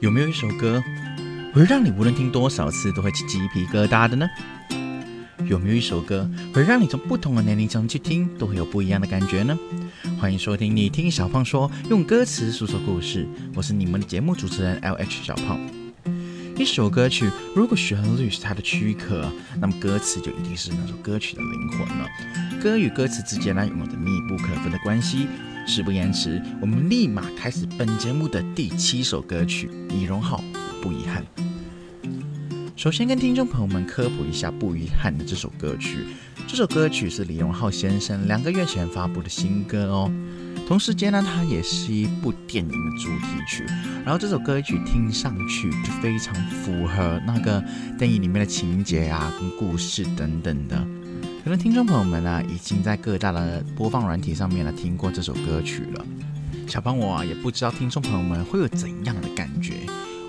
有没有一首歌会让你无论听多少次都会起鸡皮疙瘩的呢？有没有一首歌会让你从不同的年龄层去听都会有不一样的感觉呢？欢迎收听你听小胖说，用歌词诉说故事。我是你们的节目主持人 L H 小胖。一首歌曲如果旋律是它的躯壳，那么歌词就一定是那首歌曲的灵魂了。歌与歌词之间呢，有着密不可分的关系。事不延迟，我们立马开始本节目的第七首歌曲《李荣浩不遗憾》。首先跟听众朋友们科普一下《不遗憾》的这首歌曲。这首歌曲是李荣浩先生两个月前发布的新歌哦。同时间呢，它也是一部电影的主题曲。然后这首歌曲听上去就非常符合那个电影里面的情节啊、跟故事等等的。可能听众朋友们呢，已经在各大的播放软体上面呢听过这首歌曲了。小胖我啊，也不知道听众朋友们会有怎样的感觉。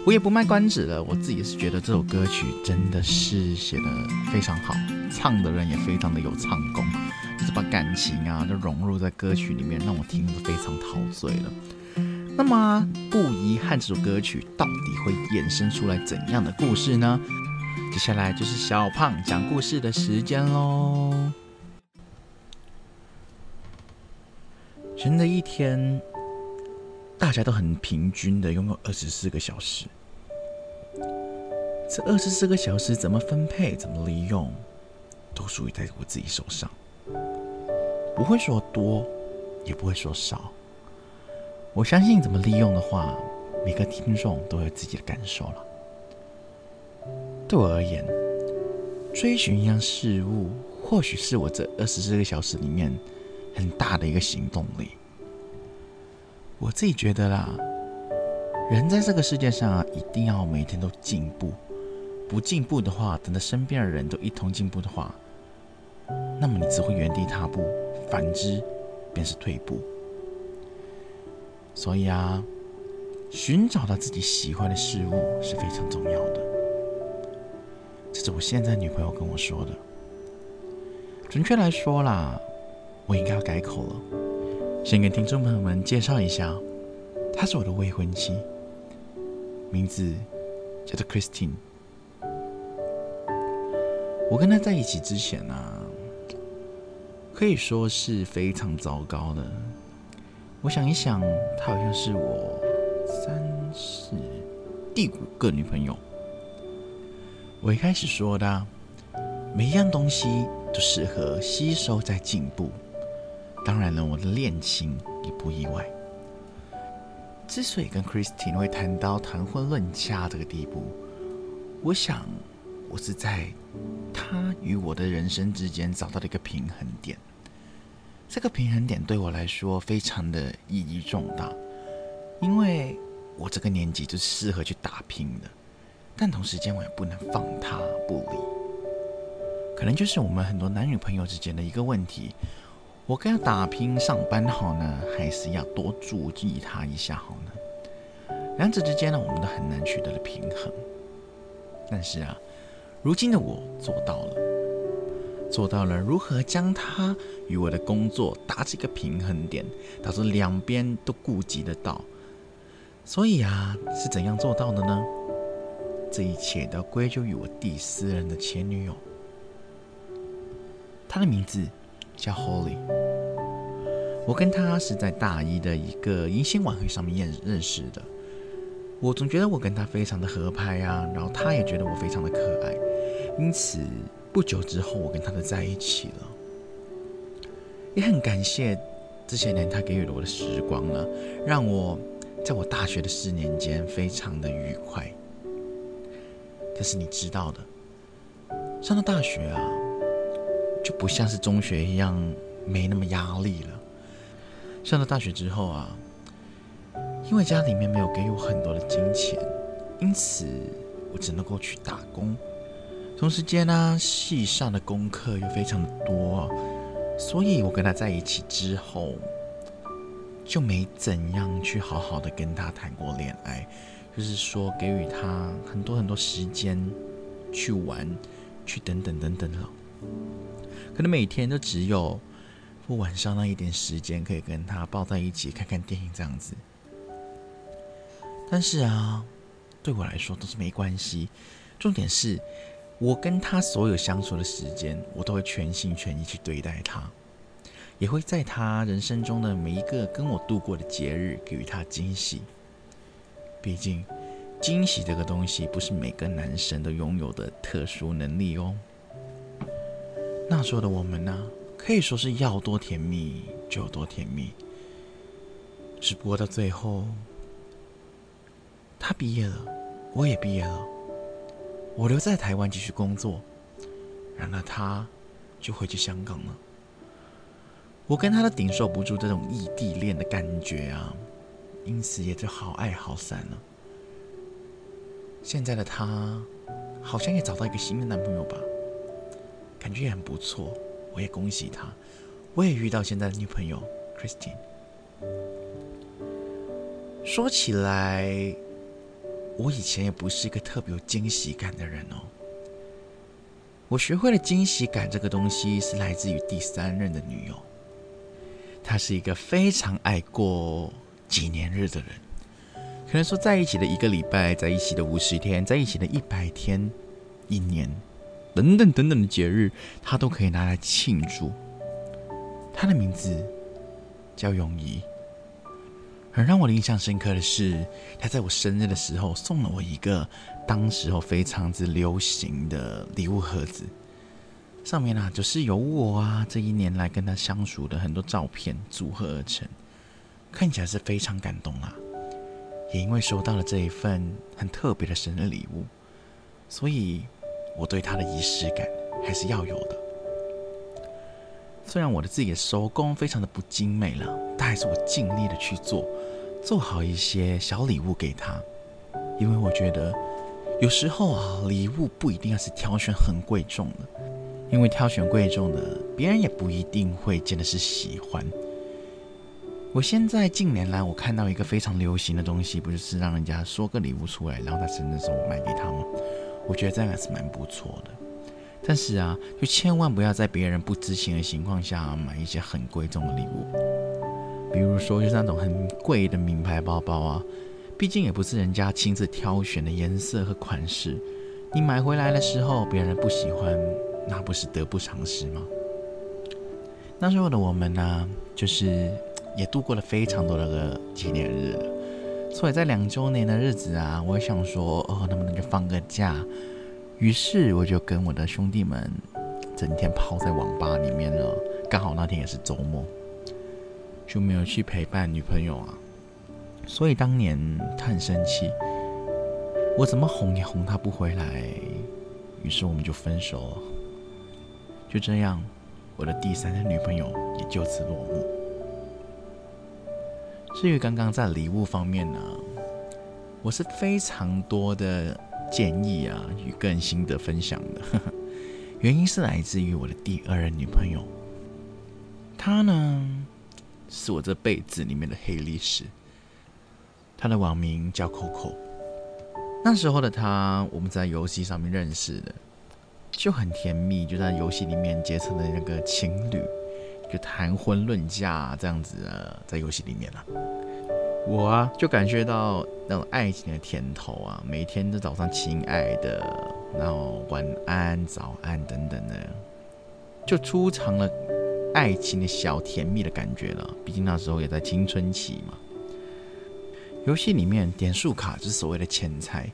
我也不卖关子了，我自己是觉得这首歌曲真的是写的非常好，唱的人也非常的有唱功，就是把感情啊都融入在歌曲里面，让我听得非常陶醉了。那么不遗憾，这首歌曲到底会衍生出来怎样的故事呢？接下来就是小胖讲故事的时间喽。人的一天，大家都很平均的拥有二十四个小时。这二十四个小时怎么分配、怎么利用，都属于在我自己手上。不会说多，也不会说少。我相信怎么利用的话，每个听众都有自己的感受了。对我而言，追寻一样事物，或许是我这二十四个小时里面很大的一个行动力。我自己觉得啦，人在这个世界上啊，一定要每天都进步。不进步的话，等到身边的人都一同进步的话，那么你只会原地踏步；反之，便是退步。所以啊，寻找到自己喜欢的事物是非常重要的。这是我现在女朋友跟我说的。准确来说啦，我应该要改口了。先跟听众朋友们介绍一下，她是我的未婚妻，名字叫做 Christine。我跟她在一起之前呢，可以说是非常糟糕的。我想一想，她好像是我三四第五个女朋友。我一开始说的，每一样东西都适合吸收再进步。当然了，我的恋情也不意外。之所以跟 Christine 会谈到谈婚论嫁这个地步，我想我是在他与我的人生之间找到了一个平衡点。这个平衡点对我来说非常的意义重大，因为我这个年纪就适合去打拼的。但同时间，我也不能放他不理。可能就是我们很多男女朋友之间的一个问题：我该要打拼上班好呢，还是要多注意他一下好呢？两者之间呢，我们都很难取得了平衡。但是啊，如今的我做到了，做到了如何将他与我的工作达成一个平衡点，导致两边都顾及得到。所以啊，是怎样做到的呢？这一切都归咎于我第四任的前女友，她的名字叫 Holly。我跟她是在大一的一个迎新晚会上面认认识的。我总觉得我跟她非常的合拍啊，然后她也觉得我非常的可爱，因此不久之后我跟她的在一起了。也很感谢这些年她给予了我的时光了，让我在我大学的四年间非常的愉快。但是你知道的，上了大学啊，就不像是中学一样没那么压力了。上了大学之后啊，因为家里面没有给我很多的金钱，因此我只能够去打工。同时间呢，系上的功课又非常的多，所以我跟他在一起之后，就没怎样去好好的跟他谈过恋爱。就是说，给予他很多很多时间去玩，去等等等等了。可能每天都只有我晚上那一点时间可以跟他抱在一起看看电影这样子。但是啊，对我来说都是没关系。重点是，我跟他所有相处的时间，我都会全心全意去对待他，也会在他人生中的每一个跟我度过的节日给予他惊喜。毕竟，惊喜这个东西不是每个男生都拥有的特殊能力哦。那时候的我们呢，可以说是要多甜蜜就有多甜蜜。只不过到最后，他毕业了，我也毕业了，我留在台湾继续工作，然而他就回去香港了。我跟他都顶受不住这种异地恋的感觉啊，因此也就好爱好散了。现在的她好像也找到一个新的男朋友吧，感觉也很不错，我也恭喜她。我也遇到现在的女朋友 Christine。说起来，我以前也不是一个特别有惊喜感的人哦。我学会了惊喜感这个东西，是来自于第三任的女友。她是一个非常爱过纪念日的人，可能说在一起的一个礼拜，在一起的五十天，在一起的一百天、一年等等等等的节日，他都可以拿来庆祝。他的名字叫永仪。很让我印象深刻的是，他在我生日的时候送了我一个当时候非常之流行的礼物盒子，上面啊就是有我啊这一年来跟他相处的很多照片组合而成，看起来是非常感动啊。也因为收到了这一份很特别的生日礼物，所以我对他的仪式感还是要有的。虽然我的自己的手工非常的不精美了，但还是我尽力的去做，做好一些小礼物给他。因为我觉得有时候啊，礼物不一定要是挑选很贵重的，因为挑选贵重的，别人也不一定会真的是喜欢。我现在近年来，我看到一个非常流行的东西，不就是让人家说个礼物出来，然后在生日的时候我买给他吗？我觉得这样还是蛮不错的。但是啊，就千万不要在别人不知情的情况下买一些很贵重的礼物，比如说就是那种很贵的名牌包包啊，毕竟也不是人家亲自挑选的颜色和款式，你买回来的时候别人不喜欢，那不是得不偿失吗？那时候的我们呢，就是也度过了非常多的个纪念日，所以在两周年的日子啊，我想说，哦，能不能就放个假？于是我就跟我的兄弟们整天泡在网吧里面了，刚好那天也是周末，就没有去陪伴女朋友啊。所以当年他很生气，我怎么哄也哄他不回来，于是我们就分手了。就这样，我的第三任女朋友也就此落幕。至于刚刚在礼物方面呢，我是非常多的。建议啊，与个人心得分享的，原因是来自于我的第二任女朋友，她呢是我这辈子里面的黑历史。她的网名叫 Coco，那时候的她，我们在游戏上面认识的，就很甜蜜，就在游戏里面结成了那个情侣，就谈婚论嫁这样子啊，在游戏里面了。我啊，就感觉到那种爱情的甜头啊，每天都早上亲爱的，然后晚安、早安等等的，就出藏了爱情的小甜蜜的感觉了。毕竟那时候也在青春期嘛。游戏里面点数卡是所谓的钱财，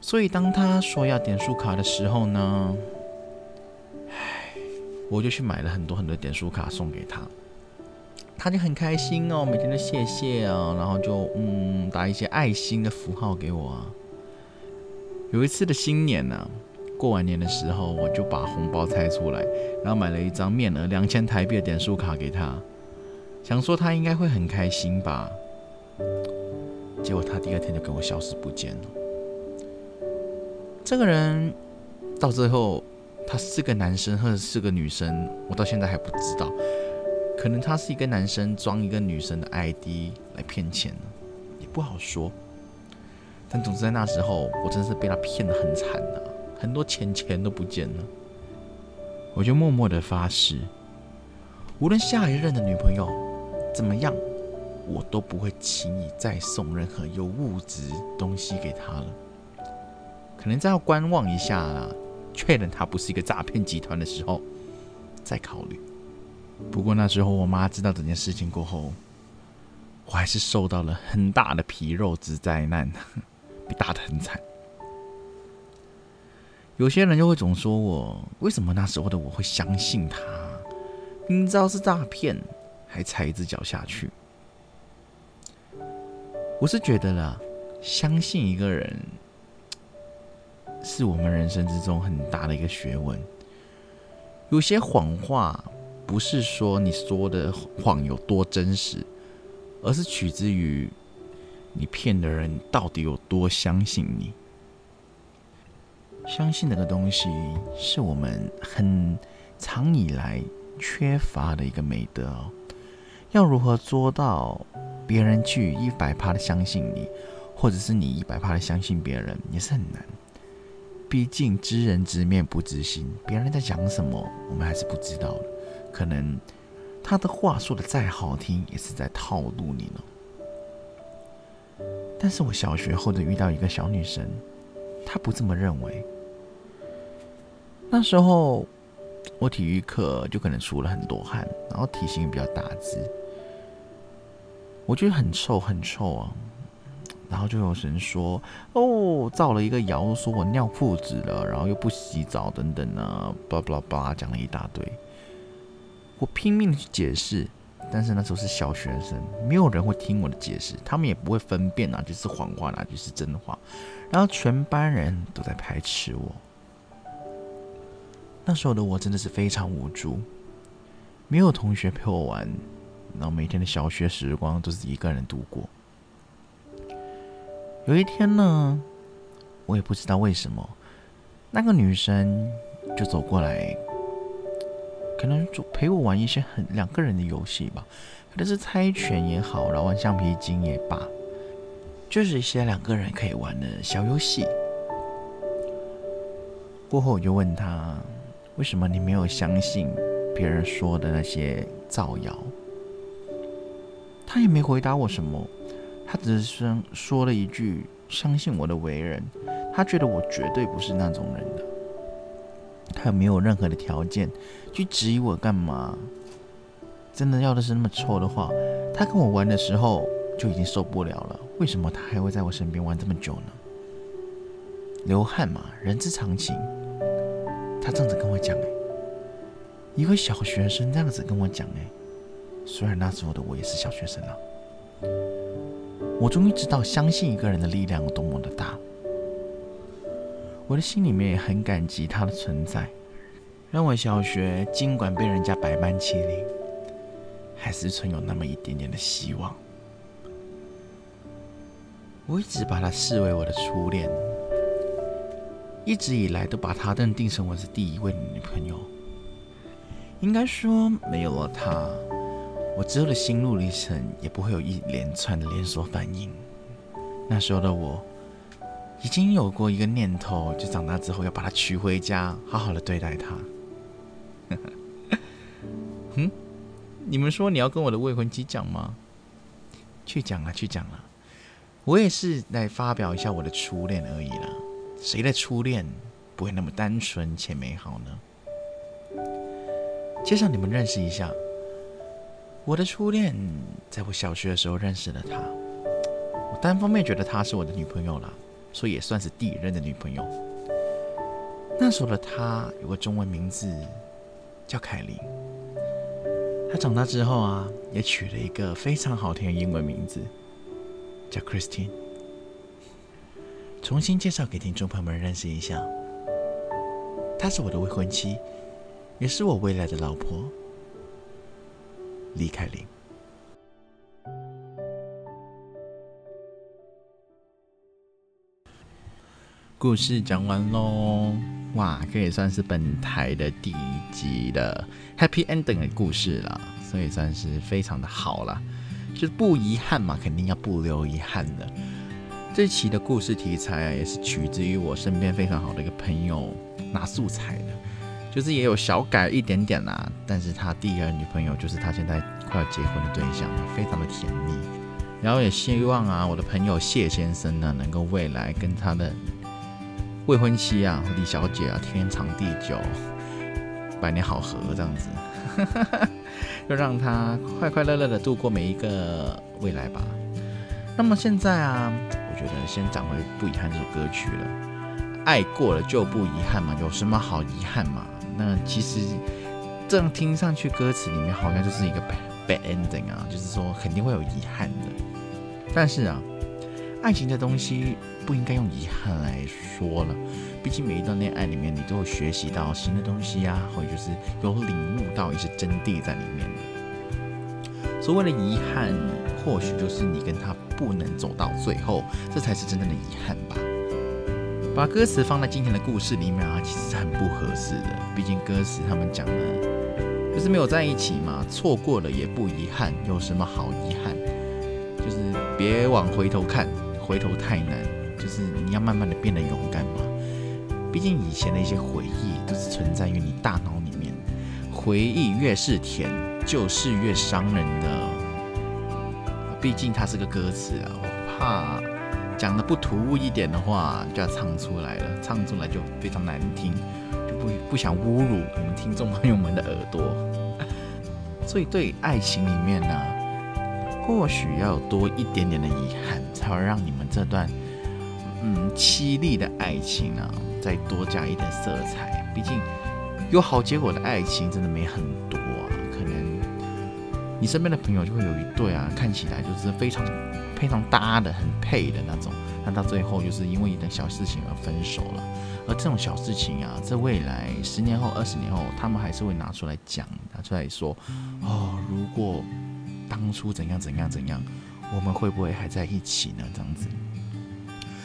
所以当他说要点数卡的时候呢，我就去买了很多很多点数卡送给他。他就很开心哦，每天都谢谢啊，然后就嗯打一些爱心的符号给我啊。有一次的新年呢，过完年的时候，我就把红包拆出来，然后买了一张面额两千台币的点数卡给他，想说他应该会很开心吧。结果他第二天就跟我消失不见了。这个人到最后他是个男生或者是个女生，我到现在还不知道。可能他是一个男生装一个女生的 ID 来骗钱呢，也不好说。但总之在那时候，我真是被他骗得很惨啊，很多钱钱都不见了。我就默默的发誓，无论下一任的女朋友怎么样，我都不会轻易再送任何有物质东西给他了。可能再要观望一下啦，确认他不是一个诈骗集团的时候再考虑。不过那时候我妈知道这件事情过后，我还是受到了很大的皮肉之灾难，被打得很惨。有些人就会总说我为什么那时候的我会相信他，明知道是诈骗还踩一只脚下去。我是觉得啦，相信一个人是我们人生之中很大的一个学问。有些谎话不是说你说的谎有多真实，而是取之于你骗的人到底有多相信你。相信那个东西是我们很长以来缺乏的一个美德哦。要如何做到别人去一百趴的相信你，或者是你一百趴的相信别人，也是很难。毕竟知人知面不知心，别人在讲什么，我们还是不知道的。可能他的话说的再好听，也是在套路你呢。但是我小学后的遇到一个小女生，她不这么认为。那时候我体育课就可能出了很多汗，然后体型也比较大只，我觉得很臭很臭啊。然后就有人说：“哦，造了一个谣，说我尿裤子了，然后又不洗澡等等啊，巴拉巴拉讲了一大堆。”我拼命的去解释，但是那时候是小学生，没有人会听我的解释，他们也不会分辨哪句是谎话，哪句是真话，然后全班人都在排斥我。那时候的我真的是非常无助，没有同学陪我玩，然后每天的小学时光都是一个人度过。有一天呢，我也不知道为什么，那个女生就走过来，可能就陪我玩一些很两个人的游戏吧，可能是猜拳也好，然后玩橡皮筋也罢，就是一些两个人可以玩的小游戏。过后我就问她。为什么你没有相信别人说的那些造谣？他也没回答我什么，他只是说了一句：“相信我的为人。”他觉得我绝对不是那种人的。他也没有任何的条件去质疑我干嘛。真的要的是那么臭的话，他跟我玩的时候就已经受不了了。为什么他还会在我身边玩这么久呢？流汗嘛，人之常情。他这样子跟我讲哎，一个小学生这样子跟我讲哎，虽然那时候的我也是小学生了，我终于知道相信一个人的力量有多么的大。我的心里面也很感激他的存在，让我小学尽管被人家百般欺凌，还是存有那么一点点的希望。我一直把他视为我的初恋。一直以来都把她认定成我是第一位女朋友。应该说，没有了她，我之后的心路历程也不会有一连串的连锁反应。那时候的我，已经有过一个念头，就长大之后要把她娶回家，好好的对待她。嗯，你们说你要跟我的未婚妻讲吗？去讲了，去讲了。我也是来发表一下我的初恋而已了。谁的初恋不会那么单纯且美好呢？介绍你们认识一下，我的初恋在我小学的时候认识了她，我单方面觉得她是我的女朋友了，所以也算是第一任的女朋友。那时候的她有个中文名字叫凯琳，她长大之后啊，也取了一个非常好听的英文名字，叫 Christine。重新介绍给听众朋友们认识一下，她是我的未婚妻，也是我未来的老婆李凯琳。故事讲完喽，哇，这也算是本台的第一集的 Happy Ending 的故事了，所以算是非常的好了，就是不遗憾嘛，肯定要不留遗憾的。这期的故事题材啊，也是取自于我身边非常好的一个朋友拿素材的，就是也有小改一点点啦。但是他第二女朋友就是他现在快要结婚的对象，非常的甜蜜。然后也希望啊，我的朋友谢先生呢，能够未来跟他的未婚妻啊李小姐啊，天长地久，百年好合这样子，就让他快快乐乐的度过每一个未来吧。那么现在啊，我觉得先讲回《不遗憾》这首歌曲了。爱过了就不遗憾嘛，有什么好遗憾嘛？那其实这样听上去，歌词里面好像就是一个 bad ending 啊，就是说肯定会有遗憾的。但是啊，爱情这东西不应该用遗憾来说了。毕竟每一段恋爱里面，你都有学习到新的东西啊，或者就是有领悟到一些真谛在里面。所谓的遗憾，或许就是你跟他。不能走到最后，这才是真正的遗憾吧。把歌词放在今天的故事里面啊，其实是很不合适的。毕竟歌词他们讲的，就是没有在一起嘛，错过了也不遗憾，有什么好遗憾？就是别往回头看，回头太难。就是你要慢慢的变得勇敢嘛。毕竟以前的一些回忆都是存在于你大脑里面，回忆越是甜，就是越伤人的。毕竟它是个歌词啊，我怕讲的不突兀一点的话，就要唱出来了，唱出来就非常难听，就不不想侮辱我们听众朋友们的耳朵。所以对爱情里面呢，或许要多一点点的遗憾，才会让你们这段嗯凄厉的爱情呢，再多加一点色彩。毕竟有好结果的爱情真的没很多。啊，可能你身边的朋友就会有一对啊，看起来就是非常非常搭的、很配的那种，但到最后就是因为一点小事情而分手了。而这种小事情啊，在未来十年后、二十年后，他们还是会拿出来讲，拿出来说：哦，如果当初怎样怎样怎样，我们会不会还在一起呢？这样子，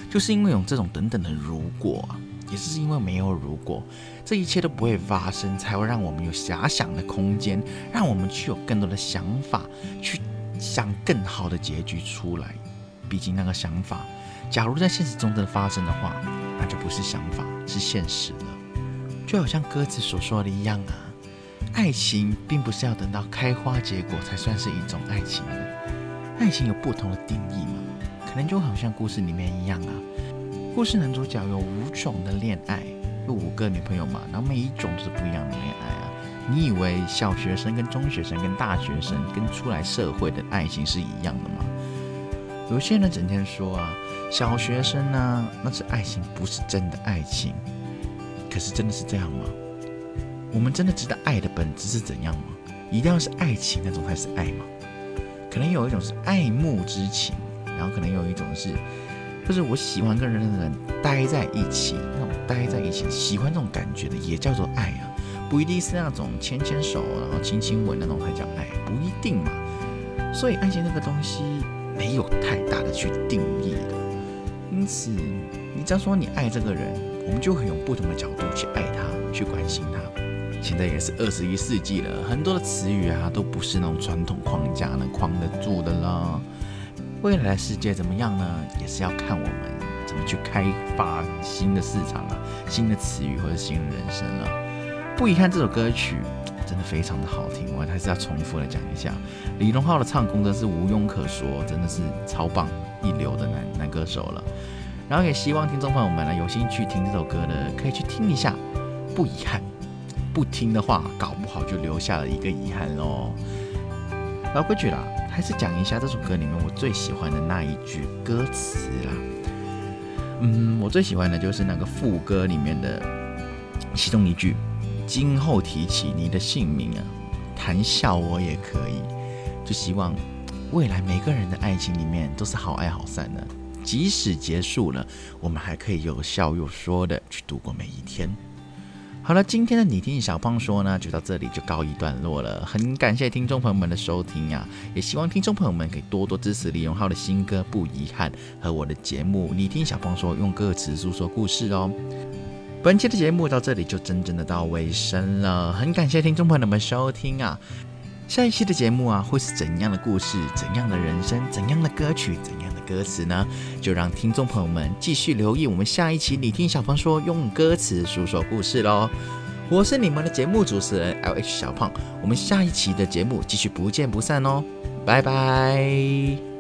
就是因为有这种等等的如果啊。也是因为没有如果，这一切都不会发生，才会让我们有遐想的空间，让我们去有更多的想法，去想更好的结局出来。毕竟那个想法，假如在现实中真的发生的话，那就不是想法，是现实了。就好像歌词所说的一样啊，爱情并不是要等到开花结果才算是一种爱情，爱情有不同的定义嘛，可能就好像故事里面一样啊。故事男主角有五种的恋爱，有五个女朋友嘛，然后每一种都是不一样的恋爱啊。你以为小学生跟中学生跟大学生跟出来社会的爱情是一样的吗？有些人整天说啊，小学生呢，那是爱情，不是真的爱情。可是真的是这样吗？我们真的知道爱的本质是怎样吗？一定要是爱情那种才是爱吗？可能有一种是爱慕之情，然后可能有一种是。就是我喜欢跟人的人待在一起，那种待在一起喜欢这种感觉的，也叫做爱啊，不一定是那种牵牵手然后亲亲吻那种才叫爱，不一定嘛。所以爱情这个东西没有太大的去定义的，因此你只要说你爱这个人，我们就会用不同的角度去爱他，去关心他。现在也是二十一世纪了，很多的词语啊都不是那种传统框架能框得住的啦。未来的世界怎么样呢？也是要看我们怎么去开发新的市场啊，新的词语或者新的人生了。不遗憾，这首歌曲真的非常的好听，我还是要重复来讲一下。李荣浩的唱功真是无庸可说，真的是超棒一流的男男歌手了。然后也希望听众朋友们呢，有兴趣听这首歌的，可以去听一下。不遗憾，不听的话，搞不好就留下了一个遗憾喽。老规矩啦。还是讲一下这首歌里面我最喜欢的那一句歌词啦。嗯，我最喜欢的就是那个副歌里面的其中一句：“今后提起你的姓名啊，谈笑我也可以。”就希望未来每个人的爱情里面都是好爱好散的，即使结束了，我们还可以有笑有说的去度过每一天。好了，今天的你听小胖说呢，就到这里就告一段落了。很感谢听众朋友们的收听呀，也希望听众朋友们可以多多支持李荣浩的新歌《不遗憾》和我的节目《你听小胖说》，用歌词诉说故事哦。本期的节目到这里就真正的到尾声了，很感谢听众朋友们收听啊。下一期的节目啊，会是怎样的故事？怎样的人生？怎样的歌曲？怎样的？歌词呢，就让听众朋友们继续留意我们下一期。你听小胖说，用歌词诉说故事喽。我是你们的节目主持人 L H 小胖，我们下一期的节目继续不见不散哦，拜拜。